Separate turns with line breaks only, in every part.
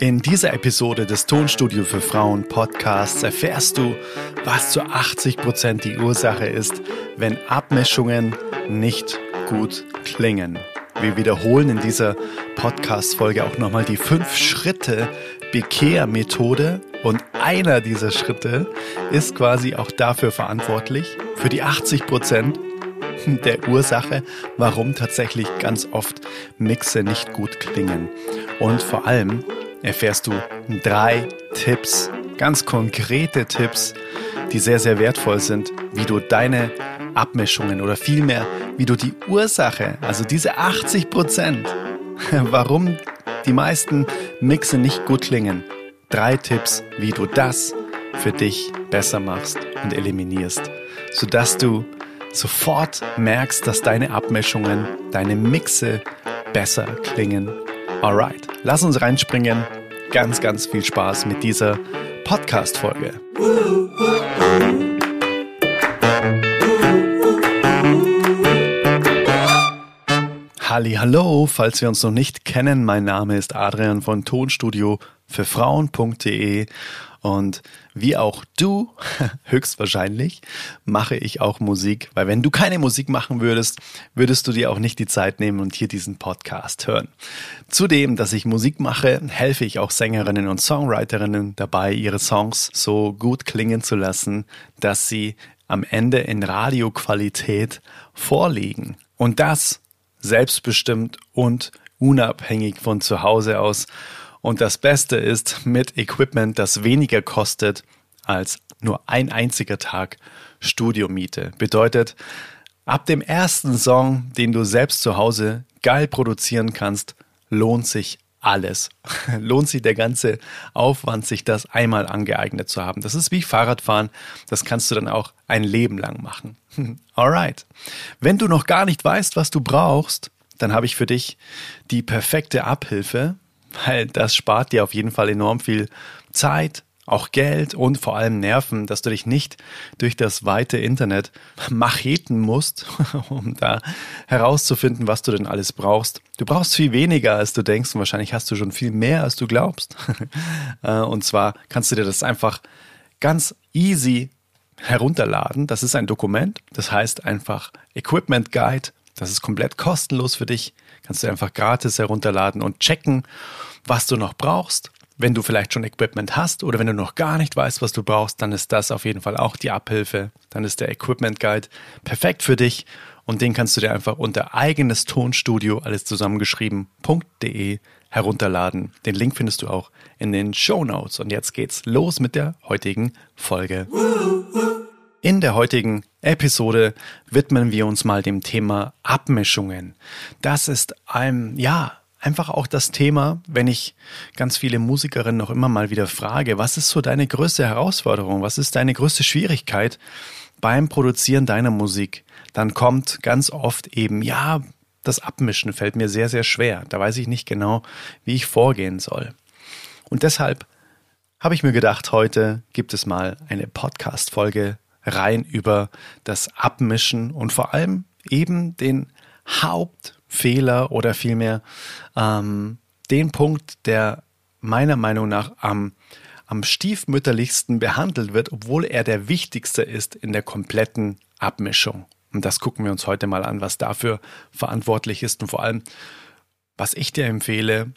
In dieser Episode des Tonstudio für Frauen Podcasts erfährst du, was zu 80 Prozent die Ursache ist, wenn Abmischungen nicht gut klingen. Wir wiederholen in dieser Podcast-Folge auch nochmal die fünf Schritte Bekehr-Methode und einer dieser Schritte ist quasi auch dafür verantwortlich, für die 80 Prozent der Ursache, warum tatsächlich ganz oft Mixe nicht gut klingen. Und vor allem, erfährst du drei Tipps, ganz konkrete Tipps, die sehr, sehr wertvoll sind, wie du deine Abmischungen oder vielmehr, wie du die Ursache, also diese 80 Prozent, warum die meisten Mixe nicht gut klingen, drei Tipps, wie du das für dich besser machst und eliminierst, sodass du sofort merkst, dass deine Abmischungen, deine Mixe besser klingen Alright, lass uns reinspringen. Ganz, ganz viel Spaß mit dieser Podcast-Folge. Halli, hallo, falls wir uns noch nicht kennen, mein Name ist Adrian von Tonstudio für Frauen.de und wie auch du, höchstwahrscheinlich, mache ich auch Musik, weil wenn du keine Musik machen würdest, würdest du dir auch nicht die Zeit nehmen und hier diesen Podcast hören. Zudem, dass ich Musik mache, helfe ich auch Sängerinnen und Songwriterinnen dabei, ihre Songs so gut klingen zu lassen, dass sie am Ende in Radioqualität vorliegen. Und das selbstbestimmt und unabhängig von zu Hause aus und das Beste ist mit Equipment, das weniger kostet als nur ein einziger Tag Studiomiete. Bedeutet, ab dem ersten Song, den du selbst zu Hause geil produzieren kannst, lohnt sich alles. lohnt sich der ganze Aufwand, sich das einmal angeeignet zu haben. Das ist wie Fahrradfahren. Das kannst du dann auch ein Leben lang machen. Alright. Wenn du noch gar nicht weißt, was du brauchst, dann habe ich für dich die perfekte Abhilfe, weil das spart dir auf jeden Fall enorm viel Zeit, auch Geld und vor allem Nerven, dass du dich nicht durch das weite Internet macheten musst, um da herauszufinden, was du denn alles brauchst. Du brauchst viel weniger, als du denkst und wahrscheinlich hast du schon viel mehr, als du glaubst. Äh, und zwar kannst du dir das einfach ganz easy herunterladen. Das ist ein Dokument, das heißt einfach Equipment Guide. Das ist komplett kostenlos für dich. Kannst du einfach gratis herunterladen und checken, was du noch brauchst. Wenn du vielleicht schon Equipment hast oder wenn du noch gar nicht weißt, was du brauchst, dann ist das auf jeden Fall auch die Abhilfe. Dann ist der Equipment Guide perfekt für dich und den kannst du dir einfach unter eigenes Tonstudio, alles zusammengeschrieben.de herunterladen. Den Link findest du auch in den Show Notes. Und jetzt geht's los mit der heutigen Folge. In der heutigen Episode widmen wir uns mal dem Thema Abmischungen. Das ist ein, ja, einfach auch das Thema, wenn ich ganz viele Musikerinnen noch immer mal wieder frage, was ist so deine größte Herausforderung? Was ist deine größte Schwierigkeit beim Produzieren deiner Musik? Dann kommt ganz oft eben, ja, das Abmischen fällt mir sehr, sehr schwer. Da weiß ich nicht genau, wie ich vorgehen soll. Und deshalb habe ich mir gedacht, heute gibt es mal eine Podcast-Folge rein über das Abmischen und vor allem eben den Hauptfehler oder vielmehr ähm, den Punkt, der meiner Meinung nach am, am stiefmütterlichsten behandelt wird, obwohl er der wichtigste ist in der kompletten Abmischung. Und das gucken wir uns heute mal an, was dafür verantwortlich ist und vor allem, was ich dir empfehle,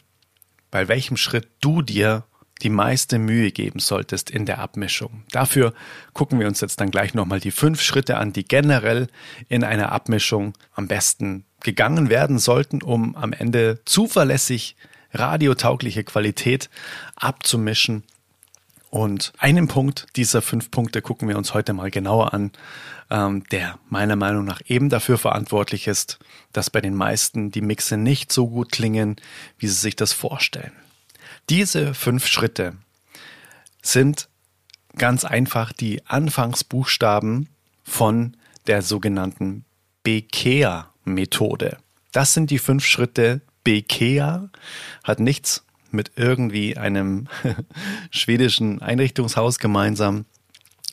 bei welchem Schritt du dir die meiste Mühe geben solltest in der Abmischung. Dafür gucken wir uns jetzt dann gleich nochmal die fünf Schritte an, die generell in einer Abmischung am besten gegangen werden sollten, um am Ende zuverlässig radiotaugliche Qualität abzumischen. Und einen Punkt dieser fünf Punkte gucken wir uns heute mal genauer an, ähm, der meiner Meinung nach eben dafür verantwortlich ist, dass bei den meisten die Mixe nicht so gut klingen, wie sie sich das vorstellen. Diese fünf Schritte sind ganz einfach die Anfangsbuchstaben von der sogenannten Bekehr-Methode. Das sind die fünf Schritte. Bekehr hat nichts mit irgendwie einem schwedischen Einrichtungshaus gemeinsam,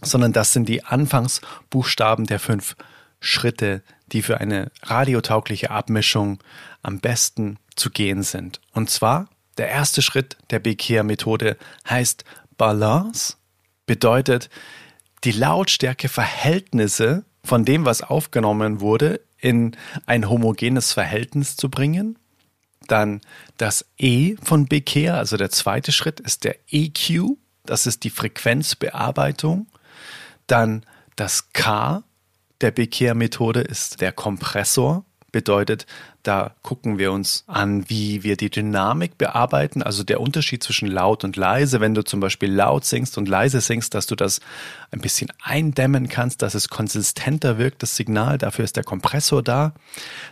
sondern das sind die Anfangsbuchstaben der fünf Schritte, die für eine radiotaugliche Abmischung am besten zu gehen sind. Und zwar Der erste Schritt der Bekehr-Methode heißt Balance, bedeutet die Lautstärkeverhältnisse von dem, was aufgenommen wurde, in ein homogenes Verhältnis zu bringen. Dann das E von Bekehr, also der zweite Schritt ist der EQ, das ist die Frequenzbearbeitung. Dann das K der Bekehr-Methode ist der Kompressor, bedeutet, da gucken wir uns an, wie wir die Dynamik bearbeiten, also der Unterschied zwischen laut und leise. Wenn du zum Beispiel laut singst und leise singst, dass du das ein bisschen eindämmen kannst, dass es konsistenter wirkt, das Signal. Dafür ist der Kompressor da.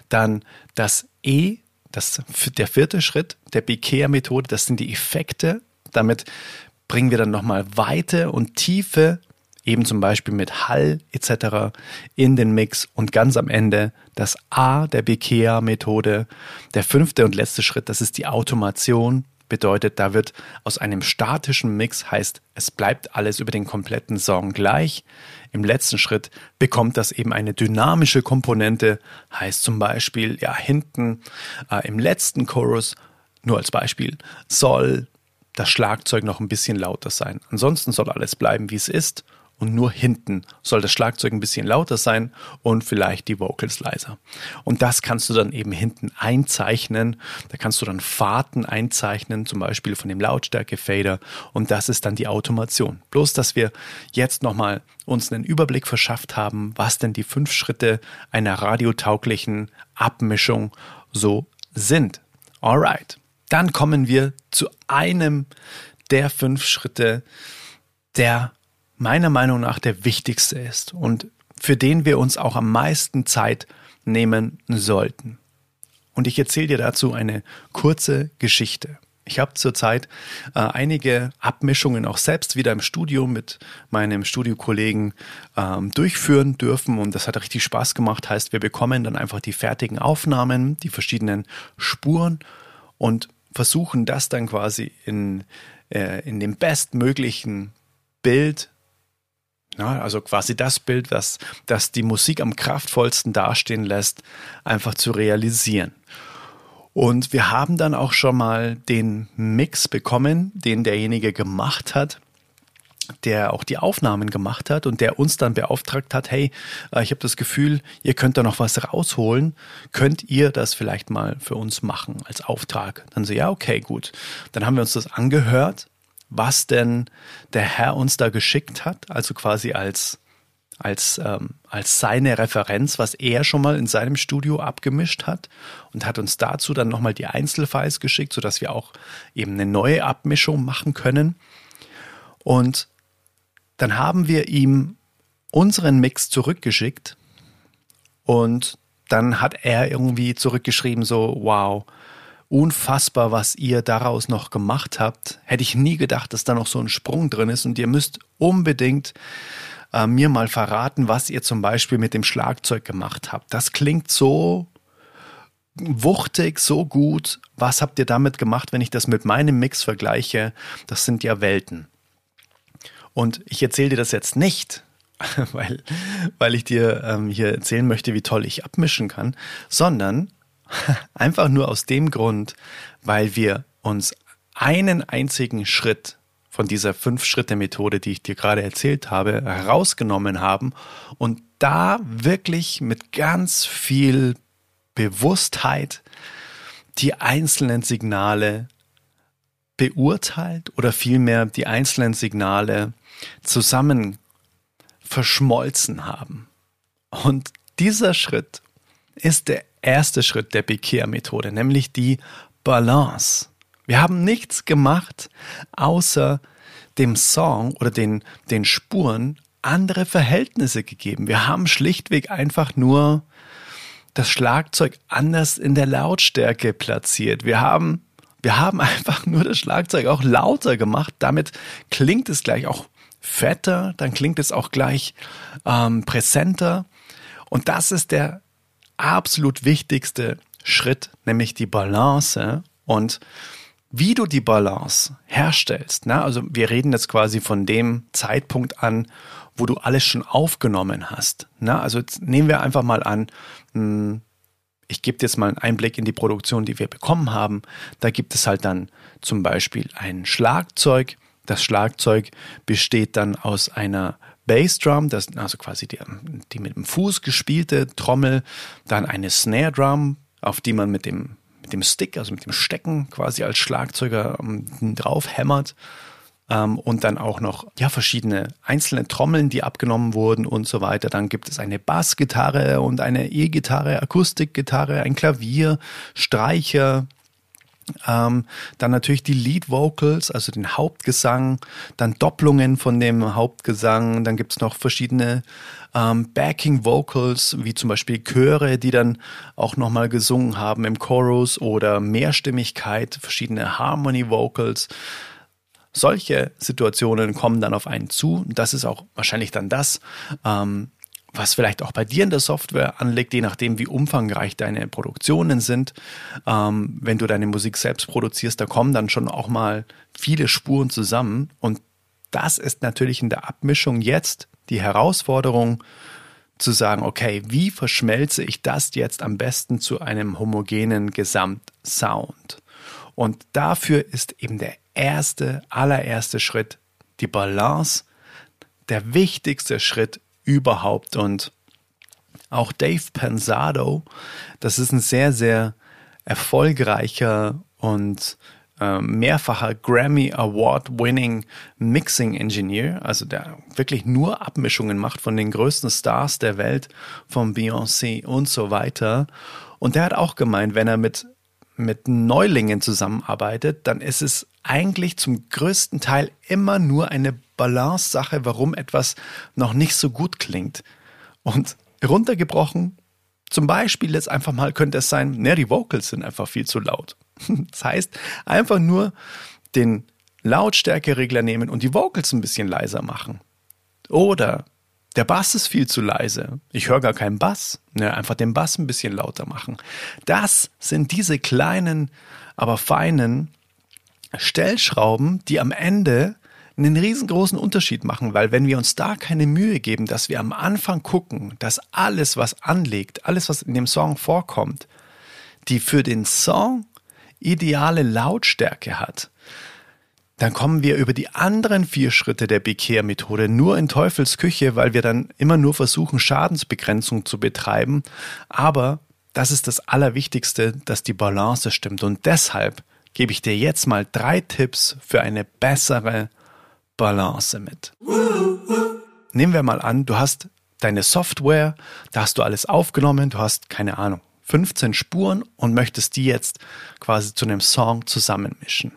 Dann das E, das, der vierte Schritt der Bekehr-Methode, das sind die Effekte. Damit bringen wir dann nochmal Weite und Tiefe eben zum Beispiel mit Hall etc. in den Mix und ganz am Ende das A der Bekea-Methode. Der fünfte und letzte Schritt, das ist die Automation. Bedeutet, da wird aus einem statischen Mix, heißt, es bleibt alles über den kompletten Song gleich. Im letzten Schritt bekommt das eben eine dynamische Komponente, heißt zum Beispiel, ja, hinten äh, im letzten Chorus, nur als Beispiel, soll das Schlagzeug noch ein bisschen lauter sein. Ansonsten soll alles bleiben, wie es ist und nur hinten soll das Schlagzeug ein bisschen lauter sein und vielleicht die Vocals leiser. Und das kannst du dann eben hinten einzeichnen. Da kannst du dann Fahrten einzeichnen, zum Beispiel von dem Lautstärke-Fader und das ist dann die Automation. Bloß, dass wir jetzt nochmal uns einen Überblick verschafft haben, was denn die fünf Schritte einer radiotauglichen Abmischung so sind. Alright. Dann kommen wir zu einem der fünf Schritte, der meiner Meinung nach der wichtigste ist und für den wir uns auch am meisten Zeit nehmen sollten. Und ich erzähle dir dazu eine kurze Geschichte. Ich habe zurzeit äh, einige Abmischungen auch selbst wieder im Studio mit meinem Studiokollegen ähm, durchführen dürfen und das hat richtig Spaß gemacht. Heißt, wir bekommen dann einfach die fertigen Aufnahmen, die verschiedenen Spuren und versuchen das dann quasi in, äh, in dem bestmöglichen Bild ja, also quasi das Bild, das, das die Musik am kraftvollsten dastehen lässt, einfach zu realisieren. Und wir haben dann auch schon mal den Mix bekommen, den derjenige gemacht hat, der auch die Aufnahmen gemacht hat und der uns dann beauftragt hat, hey, äh, ich habe das Gefühl, ihr könnt da noch was rausholen, könnt ihr das vielleicht mal für uns machen als Auftrag? Dann so, ja, okay, gut. Dann haben wir uns das angehört was denn der Herr uns da geschickt hat, also quasi als als, ähm, als seine Referenz, was er schon mal in seinem Studio abgemischt hat und hat uns dazu dann nochmal die Einzelfiles geschickt, sodass wir auch eben eine neue Abmischung machen können. Und dann haben wir ihm unseren Mix zurückgeschickt und dann hat er irgendwie zurückgeschrieben so, wow, unfassbar, was ihr daraus noch gemacht habt. Hätte ich nie gedacht, dass da noch so ein Sprung drin ist und ihr müsst unbedingt äh, mir mal verraten, was ihr zum Beispiel mit dem Schlagzeug gemacht habt. Das klingt so wuchtig, so gut. Was habt ihr damit gemacht, wenn ich das mit meinem Mix vergleiche? Das sind ja Welten. Und ich erzähle dir das jetzt nicht, weil, weil ich dir ähm, hier erzählen möchte, wie toll ich abmischen kann, sondern Einfach nur aus dem Grund, weil wir uns einen einzigen Schritt von dieser Fünf-Schritte-Methode, die ich dir gerade erzählt habe, herausgenommen haben und da wirklich mit ganz viel Bewusstheit die einzelnen Signale beurteilt oder vielmehr die einzelnen Signale zusammen verschmolzen haben. Und dieser Schritt ist der erste Schritt der Bekehr-Methode, nämlich die Balance. Wir haben nichts gemacht, außer dem Song oder den, den Spuren andere Verhältnisse gegeben. Wir haben schlichtweg einfach nur das Schlagzeug anders in der Lautstärke platziert. Wir haben, wir haben einfach nur das Schlagzeug auch lauter gemacht. Damit klingt es gleich auch fetter, dann klingt es auch gleich ähm, präsenter. Und das ist der absolut wichtigste Schritt, nämlich die Balance und wie du die Balance herstellst. Ne? Also wir reden jetzt quasi von dem Zeitpunkt an, wo du alles schon aufgenommen hast. Ne? Also jetzt nehmen wir einfach mal an, hm, ich gebe jetzt mal einen Einblick in die Produktion, die wir bekommen haben. Da gibt es halt dann zum Beispiel ein Schlagzeug. Das Schlagzeug besteht dann aus einer Bassdrum, das also quasi die, die mit dem Fuß gespielte Trommel, dann eine Snare Drum, auf die man mit dem mit dem Stick, also mit dem Stecken quasi als Schlagzeuger ähm, drauf hämmert ähm, und dann auch noch ja verschiedene einzelne Trommeln, die abgenommen wurden und so weiter. Dann gibt es eine Bassgitarre und eine E-Gitarre, Akustikgitarre, ein Klavier, Streicher, ähm, dann natürlich die Lead Vocals, also den Hauptgesang, dann Doppelungen von dem Hauptgesang, dann gibt es noch verschiedene ähm, Backing Vocals, wie zum Beispiel Chöre, die dann auch nochmal gesungen haben im Chorus oder Mehrstimmigkeit, verschiedene Harmony Vocals. Solche Situationen kommen dann auf einen zu. Das ist auch wahrscheinlich dann das, ähm, was vielleicht auch bei dir in der Software anliegt, je nachdem, wie umfangreich deine Produktionen sind. Ähm, wenn du deine Musik selbst produzierst, da kommen dann schon auch mal viele Spuren zusammen. Und das ist natürlich in der Abmischung jetzt die Herausforderung, zu sagen, okay, wie verschmelze ich das jetzt am besten zu einem homogenen Gesamtsound? Und dafür ist eben der erste, allererste Schritt die Balance, der wichtigste Schritt überhaupt. Und auch Dave Pensado, das ist ein sehr, sehr erfolgreicher und äh, mehrfacher Grammy Award winning Mixing Engineer, also der wirklich nur Abmischungen macht von den größten Stars der Welt, von Beyoncé und so weiter. Und der hat auch gemeint, wenn er mit mit Neulingen zusammenarbeitet, dann ist es eigentlich zum größten Teil immer nur eine Balance-Sache, warum etwas noch nicht so gut klingt. Und runtergebrochen, zum Beispiel jetzt einfach mal könnte es sein, ne, die Vocals sind einfach viel zu laut. Das heißt, einfach nur den Lautstärkeregler nehmen und die Vocals ein bisschen leiser machen. Oder der Bass ist viel zu leise. Ich höre gar keinen Bass. Ne, einfach den Bass ein bisschen lauter machen. Das sind diese kleinen, aber feinen Stellschrauben, die am Ende einen riesengroßen Unterschied machen, weil wenn wir uns da keine Mühe geben, dass wir am Anfang gucken, dass alles, was anlegt, alles, was in dem Song vorkommt, die für den Song ideale Lautstärke hat, dann kommen wir über die anderen vier Schritte der Bekehrmethode nur in Teufels Küche, weil wir dann immer nur versuchen, Schadensbegrenzung zu betreiben. Aber das ist das Allerwichtigste, dass die Balance stimmt. Und deshalb gebe ich dir jetzt mal drei Tipps für eine bessere Balance mit. Nehmen wir mal an, du hast deine Software, da hast du alles aufgenommen, du hast keine Ahnung, 15 Spuren und möchtest die jetzt quasi zu einem Song zusammenmischen.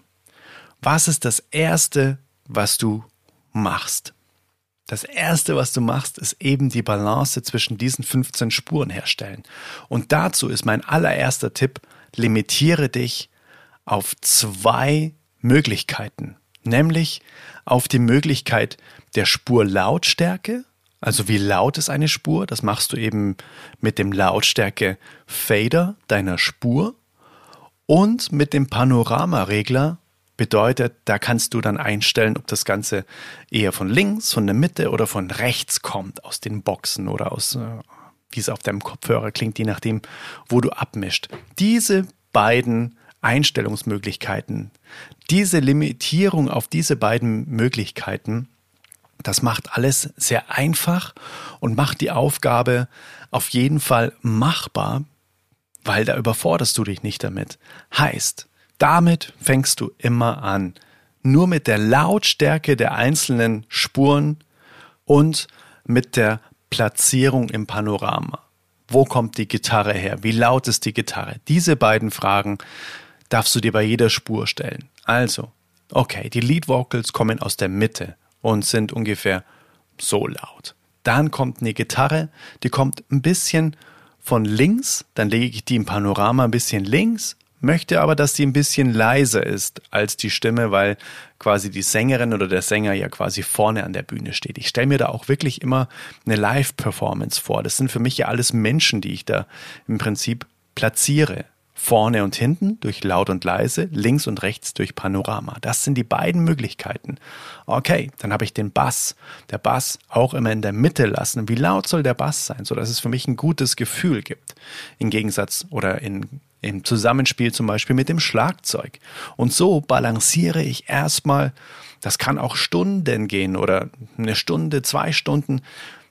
Was ist das Erste, was du machst? Das Erste, was du machst, ist eben die Balance zwischen diesen 15 Spuren herstellen. Und dazu ist mein allererster Tipp, limitiere dich auf zwei Möglichkeiten, nämlich auf die Möglichkeit der Spurlautstärke, also wie laut ist eine Spur, das machst du eben mit dem Lautstärke Fader deiner Spur. Und mit dem Panoramaregler Bedeutet, da kannst du dann einstellen, ob das Ganze eher von links, von der Mitte oder von rechts kommt, aus den Boxen oder aus, äh, wie es auf deinem Kopfhörer klingt, je nachdem, wo du abmischt. Diese beiden Einstellungsmöglichkeiten, diese Limitierung auf diese beiden Möglichkeiten, das macht alles sehr einfach und macht die Aufgabe auf jeden Fall machbar, weil da überforderst du dich nicht damit. Heißt, damit fängst du immer an. Nur mit der Lautstärke der einzelnen Spuren und mit der Platzierung im Panorama. Wo kommt die Gitarre her? Wie laut ist die Gitarre? Diese beiden Fragen darfst du dir bei jeder Spur stellen. Also, okay, die Lead Vocals kommen aus der Mitte und sind ungefähr so laut. Dann kommt eine Gitarre, die kommt ein bisschen von links, dann lege ich die im Panorama ein bisschen links möchte aber, dass sie ein bisschen leiser ist als die Stimme, weil quasi die Sängerin oder der Sänger ja quasi vorne an der Bühne steht. Ich stelle mir da auch wirklich immer eine Live-Performance vor. Das sind für mich ja alles Menschen, die ich da im Prinzip platziere. Vorne und hinten durch laut und leise, links und rechts durch Panorama. Das sind die beiden Möglichkeiten. Okay, dann habe ich den Bass. Der Bass auch immer in der Mitte lassen. Wie laut soll der Bass sein, sodass es für mich ein gutes Gefühl gibt? im Gegensatz oder in, im Zusammenspiel zum Beispiel mit dem Schlagzeug. Und so balanciere ich erstmal, das kann auch Stunden gehen oder eine Stunde, zwei Stunden,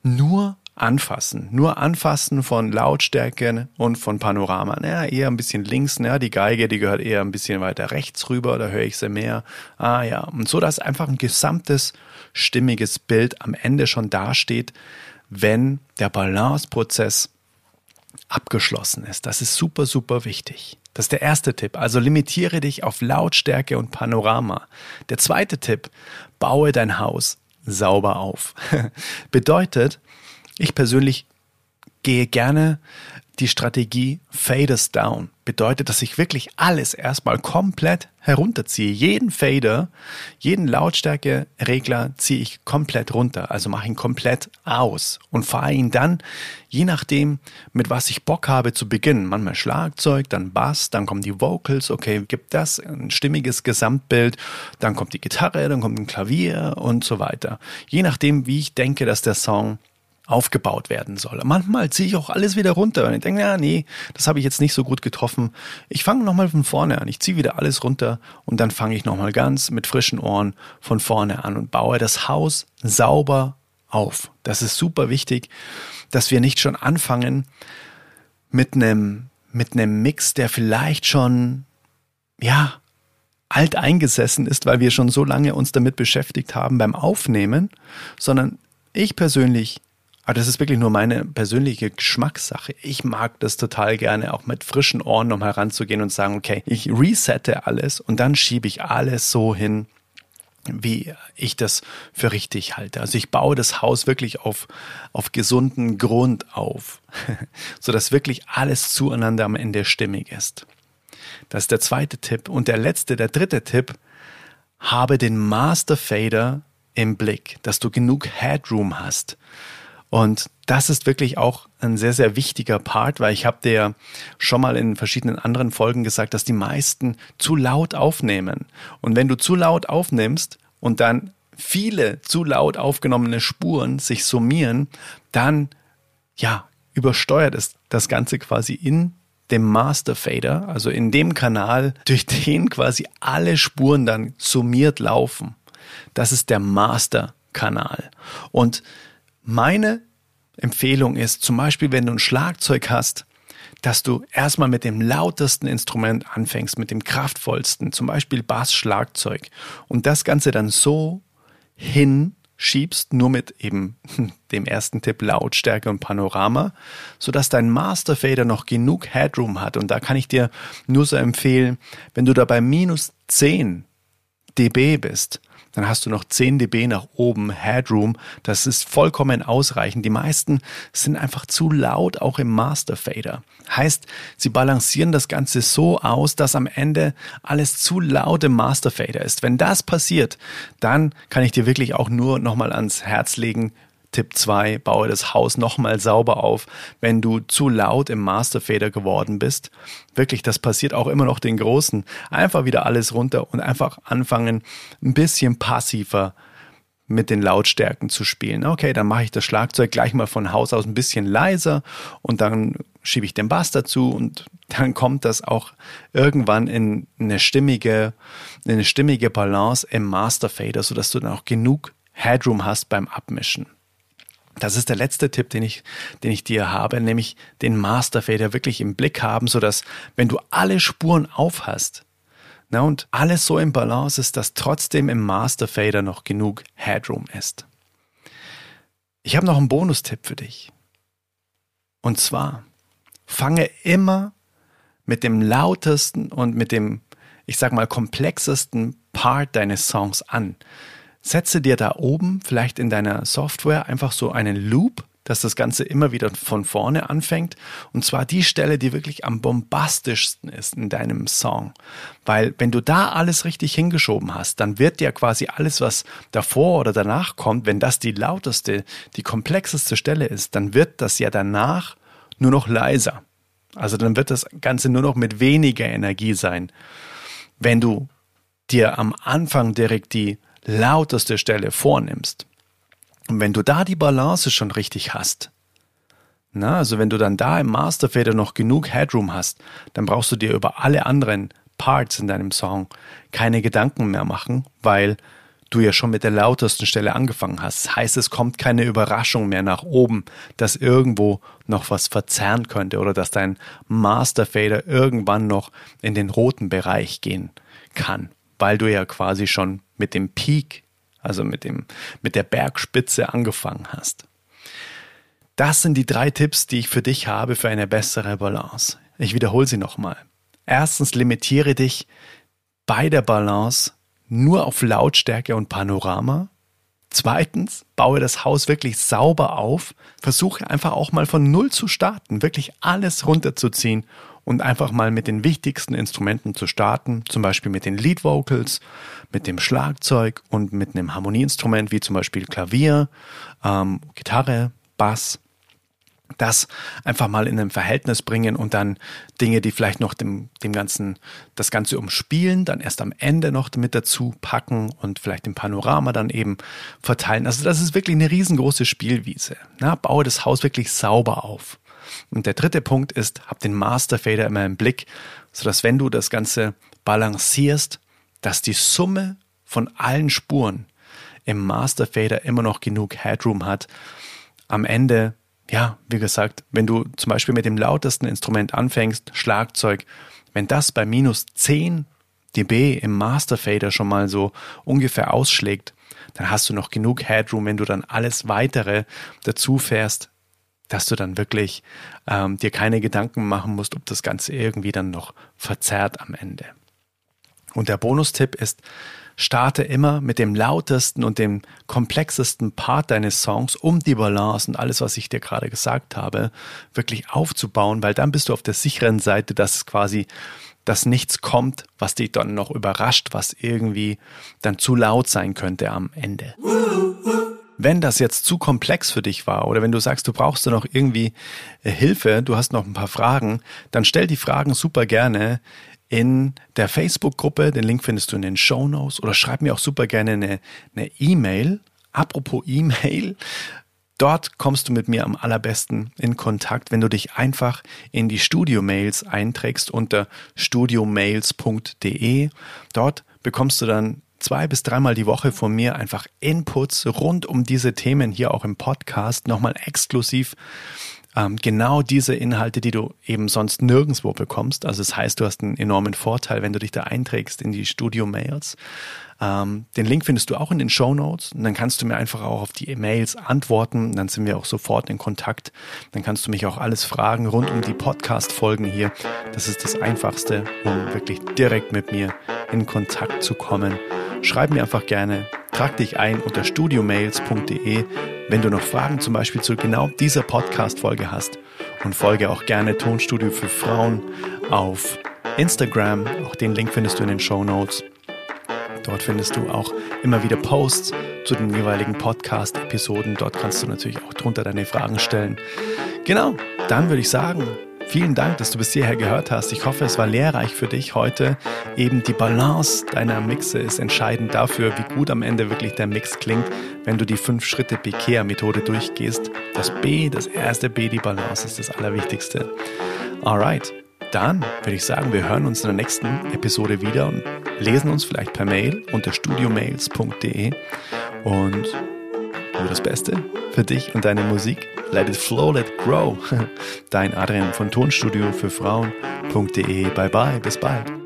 nur anfassen. Nur anfassen von Lautstärke und von Panorama. Naja, eher ein bisschen links, naja, die Geige, die gehört eher ein bisschen weiter rechts rüber, da höre ich sie mehr. Ah ja, und so, dass einfach ein gesamtes, stimmiges Bild am Ende schon dasteht, wenn der Balanceprozess abgeschlossen ist. Das ist super, super wichtig. Das ist der erste Tipp. Also limitiere dich auf Lautstärke und Panorama. Der zweite Tipp, baue dein Haus sauber auf. Bedeutet, ich persönlich gehe gerne die Strategie Faders Down. Bedeutet, dass ich wirklich alles erstmal komplett herunterziehe. Jeden Fader, jeden Lautstärke-Regler ziehe ich komplett runter. Also mache ihn komplett aus und fahre ihn dann, je nachdem, mit was ich Bock habe zu beginnen. Manchmal Schlagzeug, dann Bass, dann kommen die Vocals. Okay, gibt das ein stimmiges Gesamtbild. Dann kommt die Gitarre, dann kommt ein Klavier und so weiter. Je nachdem, wie ich denke, dass der Song aufgebaut werden soll. Manchmal ziehe ich auch alles wieder runter und ich denke, ja, nee, das habe ich jetzt nicht so gut getroffen. Ich fange nochmal von vorne an. Ich ziehe wieder alles runter und dann fange ich nochmal ganz mit frischen Ohren von vorne an und baue das Haus sauber auf. Das ist super wichtig, dass wir nicht schon anfangen mit einem, mit einem Mix, der vielleicht schon, ja, alt eingesessen ist, weil wir schon so lange uns damit beschäftigt haben beim Aufnehmen, sondern ich persönlich aber das ist wirklich nur meine persönliche Geschmackssache. Ich mag das total gerne, auch mit frischen Ohren um heranzugehen und sagen, okay, ich resette alles und dann schiebe ich alles so hin, wie ich das für richtig halte. Also ich baue das Haus wirklich auf, auf gesunden Grund auf, sodass wirklich alles zueinander am Ende stimmig ist. Das ist der zweite Tipp. Und der letzte, der dritte Tipp, habe den Master Fader im Blick, dass du genug Headroom hast. Und das ist wirklich auch ein sehr, sehr wichtiger Part, weil ich habe dir schon mal in verschiedenen anderen Folgen gesagt, dass die meisten zu laut aufnehmen. Und wenn du zu laut aufnimmst und dann viele zu laut aufgenommene Spuren sich summieren, dann ja, übersteuert es das Ganze quasi in dem Master Fader, also in dem Kanal, durch den quasi alle Spuren dann summiert laufen. Das ist der Master Kanal. Und meine Empfehlung ist, zum Beispiel, wenn du ein Schlagzeug hast, dass du erstmal mit dem lautesten Instrument anfängst, mit dem kraftvollsten, zum Beispiel Bass-Schlagzeug und das Ganze dann so hinschiebst, nur mit eben dem ersten Tipp Lautstärke und Panorama, sodass dein Masterfader noch genug Headroom hat. Und da kann ich dir nur so empfehlen, wenn du da bei minus 10 dB bist, dann hast du noch 10 dB nach oben Headroom. Das ist vollkommen ausreichend. Die meisten sind einfach zu laut, auch im Master Fader. Heißt, sie balancieren das Ganze so aus, dass am Ende alles zu laut im Master Fader ist. Wenn das passiert, dann kann ich dir wirklich auch nur nochmal ans Herz legen, Tipp 2, baue das Haus nochmal sauber auf, wenn du zu laut im Masterfader geworden bist. Wirklich, das passiert auch immer noch den Großen. Einfach wieder alles runter und einfach anfangen, ein bisschen passiver mit den Lautstärken zu spielen. Okay, dann mache ich das Schlagzeug gleich mal von Haus aus ein bisschen leiser und dann schiebe ich den Bass dazu und dann kommt das auch irgendwann in eine stimmige, in eine stimmige Balance im Masterfader, sodass du dann auch genug Headroom hast beim Abmischen. Das ist der letzte Tipp, den ich, den ich dir habe, nämlich den Masterfader wirklich im Blick haben, sodass, wenn du alle Spuren aufhast, na, und alles so im Balance ist, dass trotzdem im Masterfader noch genug Headroom ist. Ich habe noch einen Bonustipp für dich. Und zwar, fange immer mit dem lautesten und mit dem, ich sag mal, komplexesten Part deines Songs an. Setze dir da oben vielleicht in deiner Software einfach so einen Loop, dass das Ganze immer wieder von vorne anfängt. Und zwar die Stelle, die wirklich am bombastischsten ist in deinem Song. Weil wenn du da alles richtig hingeschoben hast, dann wird dir quasi alles, was davor oder danach kommt, wenn das die lauteste, die komplexeste Stelle ist, dann wird das ja danach nur noch leiser. Also dann wird das Ganze nur noch mit weniger Energie sein. Wenn du dir am Anfang direkt die lauteste Stelle vornimmst, und wenn du da die Balance schon richtig hast, Na, also wenn du dann da im Masterfader noch genug Headroom hast, dann brauchst du dir über alle anderen Parts in deinem Song keine Gedanken mehr machen, weil du ja schon mit der lautesten Stelle angefangen hast. Heißt, es kommt keine Überraschung mehr nach oben, dass irgendwo noch was verzerren könnte oder dass dein Masterfader irgendwann noch in den roten Bereich gehen kann, weil du ja quasi schon mit dem Peak, also mit dem, mit der Bergspitze angefangen hast. Das sind die drei Tipps, die ich für dich habe für eine bessere Balance. Ich wiederhole sie nochmal. Erstens, limitiere dich bei der Balance nur auf Lautstärke und Panorama. Zweitens, baue das Haus wirklich sauber auf. Versuche einfach auch mal von Null zu starten, wirklich alles runterzuziehen und einfach mal mit den wichtigsten Instrumenten zu starten, zum Beispiel mit den Lead Vocals, mit dem Schlagzeug und mit einem Harmonieinstrument wie zum Beispiel Klavier, ähm, Gitarre, Bass das einfach mal in ein Verhältnis bringen und dann Dinge, die vielleicht noch dem, dem Ganzen, das Ganze umspielen, dann erst am Ende noch mit dazu packen und vielleicht im Panorama dann eben verteilen. Also das ist wirklich eine riesengroße Spielwiese. Na, baue das Haus wirklich sauber auf. Und der dritte Punkt ist, hab den Master Fader immer im Blick, sodass wenn du das Ganze balancierst, dass die Summe von allen Spuren im Master Fader immer noch genug Headroom hat, am Ende ja, wie gesagt, wenn du zum Beispiel mit dem lautesten Instrument anfängst, Schlagzeug, wenn das bei minus 10 dB im Master Fader schon mal so ungefähr ausschlägt, dann hast du noch genug Headroom, wenn du dann alles weitere dazu fährst, dass du dann wirklich ähm, dir keine Gedanken machen musst, ob das Ganze irgendwie dann noch verzerrt am Ende. Und der Bonustipp ist, starte immer mit dem lautesten und dem komplexesten Part deines Songs, um die Balance und alles, was ich dir gerade gesagt habe, wirklich aufzubauen, weil dann bist du auf der sicheren Seite, dass quasi dass nichts kommt, was dich dann noch überrascht, was irgendwie dann zu laut sein könnte am Ende. Wenn das jetzt zu komplex für dich war oder wenn du sagst, du brauchst noch irgendwie äh, Hilfe, du hast noch ein paar Fragen, dann stell die Fragen super gerne in der Facebook-Gruppe. Den Link findest du in den Show Notes oder schreib mir auch super gerne eine E-Mail. E Apropos E-Mail. Dort kommst du mit mir am allerbesten in Kontakt, wenn du dich einfach in die Studio-Mails einträgst unter studiomails.de. Dort bekommst du dann zwei bis dreimal die Woche von mir einfach Inputs rund um diese Themen hier auch im Podcast nochmal exklusiv ähm, genau diese Inhalte, die du eben sonst nirgendwo bekommst. Also das heißt, du hast einen enormen Vorteil, wenn du dich da einträgst in die Studio-Mails. Ähm, den Link findest du auch in den Show Notes und dann kannst du mir einfach auch auf die E-Mails antworten. Dann sind wir auch sofort in Kontakt. Dann kannst du mich auch alles fragen rund um die Podcast-Folgen hier. Das ist das Einfachste, um wirklich direkt mit mir in Kontakt zu kommen. Schreib mir einfach gerne, trag dich ein unter studiomails.de, wenn du noch Fragen zum Beispiel zu genau dieser Podcast-Folge hast. Und folge auch gerne Tonstudio für Frauen auf Instagram. Auch den Link findest du in den Show Notes. Dort findest du auch immer wieder Posts zu den jeweiligen Podcast-Episoden. Dort kannst du natürlich auch drunter deine Fragen stellen. Genau, dann würde ich sagen, Vielen Dank, dass du bis hierher gehört hast. Ich hoffe, es war lehrreich für dich heute. Eben die Balance deiner Mixe ist entscheidend dafür, wie gut am Ende wirklich der Mix klingt, wenn du die fünf Schritte Bekea-Methode durchgehst. Das B, das erste B, die Balance ist das Allerwichtigste. Alright, dann würde ich sagen, wir hören uns in der nächsten Episode wieder und lesen uns vielleicht per Mail unter studiomails.de und nur das Beste für dich und deine Musik. Let it flow, let it grow. Dein Adrian von Tonstudio für Frauen.de. Bye bye, bis bald.